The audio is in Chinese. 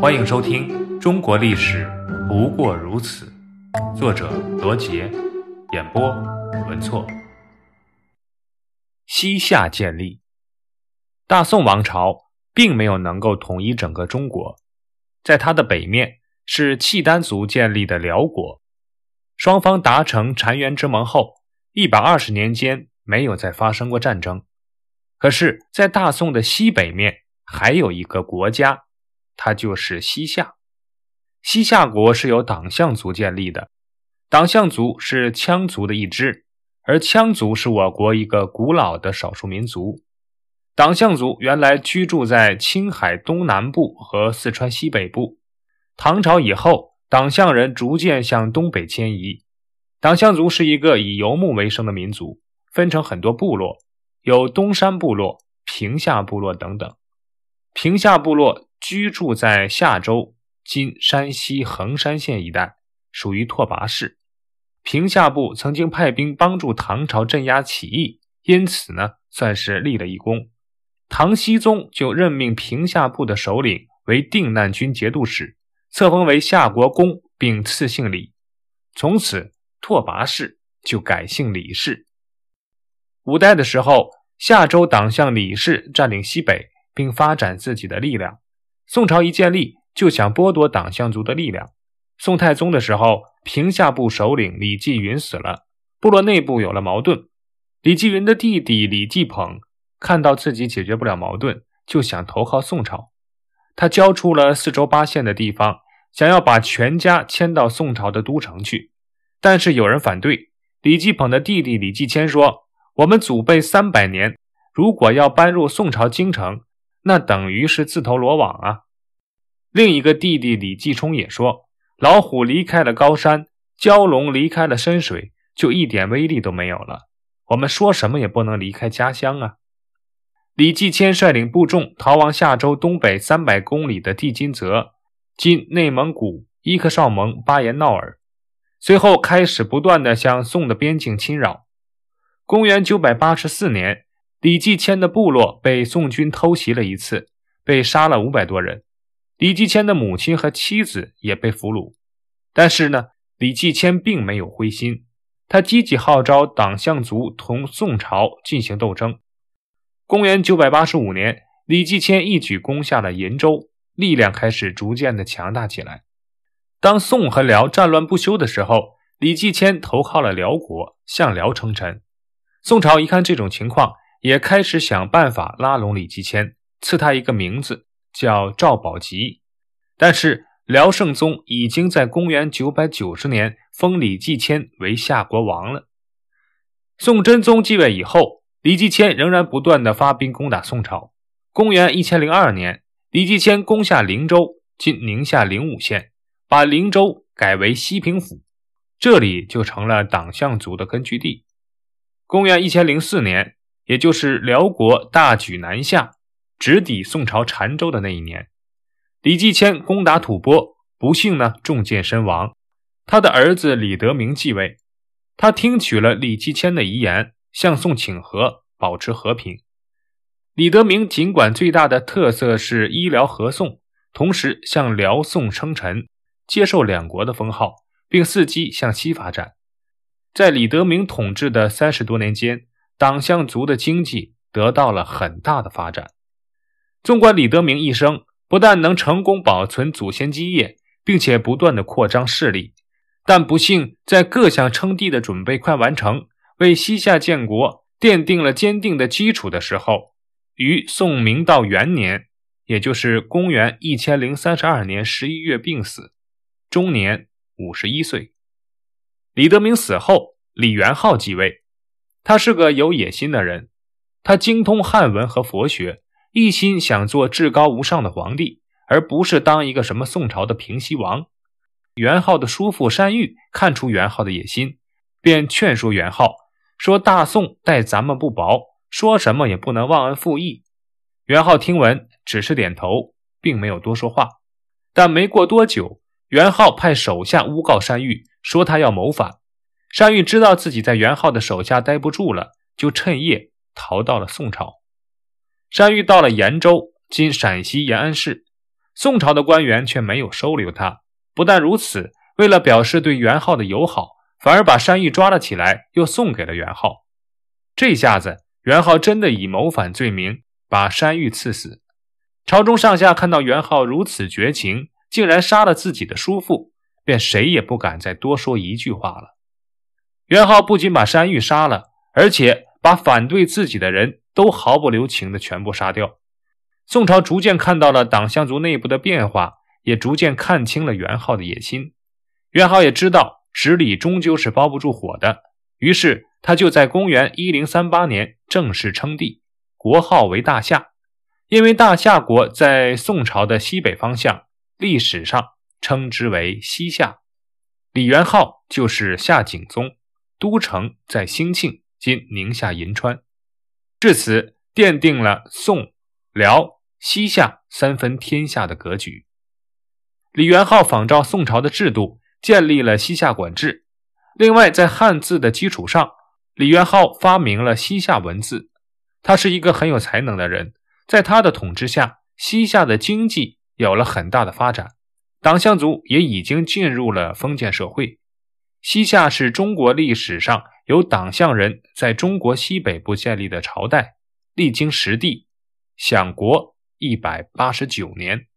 欢迎收听《中国历史不过如此》，作者罗杰，演播文措。西夏建立，大宋王朝并没有能够统一整个中国，在它的北面是契丹族建立的辽国，双方达成澶渊之盟后，一百二十年间没有再发生过战争。可是，在大宋的西北面还有一个国家，它就是西夏。西夏国是由党项族建立的，党项族是羌族的一支，而羌族是我国一个古老的少数民族。党项族原来居住在青海东南部和四川西北部，唐朝以后，党项人逐渐向东北迁移。党项族是一个以游牧为生的民族，分成很多部落。有东山部落、平夏部落等等。平夏部落居住在夏州（今山西横山县一带），属于拓跋氏。平夏部曾经派兵帮助唐朝镇压起义，因此呢，算是立了一功。唐僖宗就任命平夏部的首领为定难军节度使，册封为夏国公，并赐姓李。从此，拓跋氏就改姓李氏。五代的时候。夏州党项李氏占领西北，并发展自己的力量。宋朝一建立，就想剥夺党项族的力量。宋太宗的时候，平夏部首领李继云死了，部落内部有了矛盾。李继云的弟弟李继捧看到自己解决不了矛盾，就想投靠宋朝。他交出了四周八县的地方，想要把全家迁到宋朝的都城去。但是有人反对。李继捧的弟弟李继迁说。我们祖辈三百年，如果要搬入宋朝京城，那等于是自投罗网啊！另一个弟弟李继冲也说：“老虎离开了高山，蛟龙离开了深水，就一点威力都没有了。我们说什么也不能离开家乡啊！”李继迁率领部众逃往夏州东北三百公里的地金泽（今内蒙古伊克绍盟巴彦淖尔），随后开始不断的向宋的边境侵扰。公元九百八十四年，李继迁的部落被宋军偷袭了一次，被杀了五百多人。李继迁的母亲和妻子也被俘虏。但是呢，李继迁并没有灰心，他积极号召党项族同宋朝进行斗争。公元九百八十五年，李继迁一举攻下了银州，力量开始逐渐的强大起来。当宋和辽战乱不休的时候，李继迁投靠了辽国，向辽称臣。宋朝一看这种情况，也开始想办法拉拢李继迁，赐他一个名字叫赵宝吉。但是辽圣宗已经在公元990年封李继迁为夏国王了。宋真宗继位以后，李继迁仍然不断的发兵攻打宋朝。公元1002年，李继迁攻下灵州（今宁夏灵武县），把灵州改为西平府，这里就成了党项族的根据地。公元一千零四年，也就是辽国大举南下，直抵宋朝澶州的那一年，李继迁攻打吐蕃，不幸呢中箭身亡。他的儿子李德明继位，他听取了李继迁的遗言，向宋请和，保持和平。李德明尽管最大的特色是医疗和宋，同时向辽宋称臣，接受两国的封号，并伺机向西发展。在李德明统治的三十多年间，党项族的经济得到了很大的发展。纵观李德明一生，不但能成功保存祖先基业，并且不断的扩张势力，但不幸在各项称帝的准备快完成，为西夏建国奠定了坚定的基础的时候，于宋明道元年，也就是公元一千零三十二年十一月病死，终年五十一岁。李德明死后，李元昊继位。他是个有野心的人，他精通汉文和佛学，一心想做至高无上的皇帝，而不是当一个什么宋朝的平西王。元昊的叔父山玉看出元昊的野心，便劝说元昊说：“大宋待咱们不薄，说什么也不能忘恩负义。”元昊听闻，只是点头，并没有多说话。但没过多久，元昊派手下诬告山玉。说他要谋反，单于知道自己在元昊的手下待不住了，就趁夜逃到了宋朝。单于到了延州（今陕西延安市），宋朝的官员却没有收留他。不但如此，为了表示对元昊的友好，反而把山玉抓了起来，又送给了元昊。这下子，元昊真的以谋反罪名把山玉赐死。朝中上下看到元昊如此绝情，竟然杀了自己的叔父，便谁也不敢再多说一句话了。元昊不仅把山玉杀了，而且把反对自己的人都毫不留情的全部杀掉。宋朝逐渐看到了党项族内部的变化。也逐渐看清了元昊的野心，元昊也知道纸里终究是包不住火的，于是他就在公元一零三八年正式称帝，国号为大夏。因为大夏国在宋朝的西北方向，历史上称之为西夏。李元昊就是夏景宗，都城在兴庆（今宁夏银川），至此奠定了宋、辽、西夏三分天下的格局。李元昊仿照宋朝的制度，建立了西夏管制。另外，在汉字的基础上，李元昊发明了西夏文字。他是一个很有才能的人，在他的统治下，西夏的经济有了很大的发展，党项族也已经进入了封建社会。西夏是中国历史上由党项人在中国西北部建立的朝代，历经十帝，享国一百八十九年。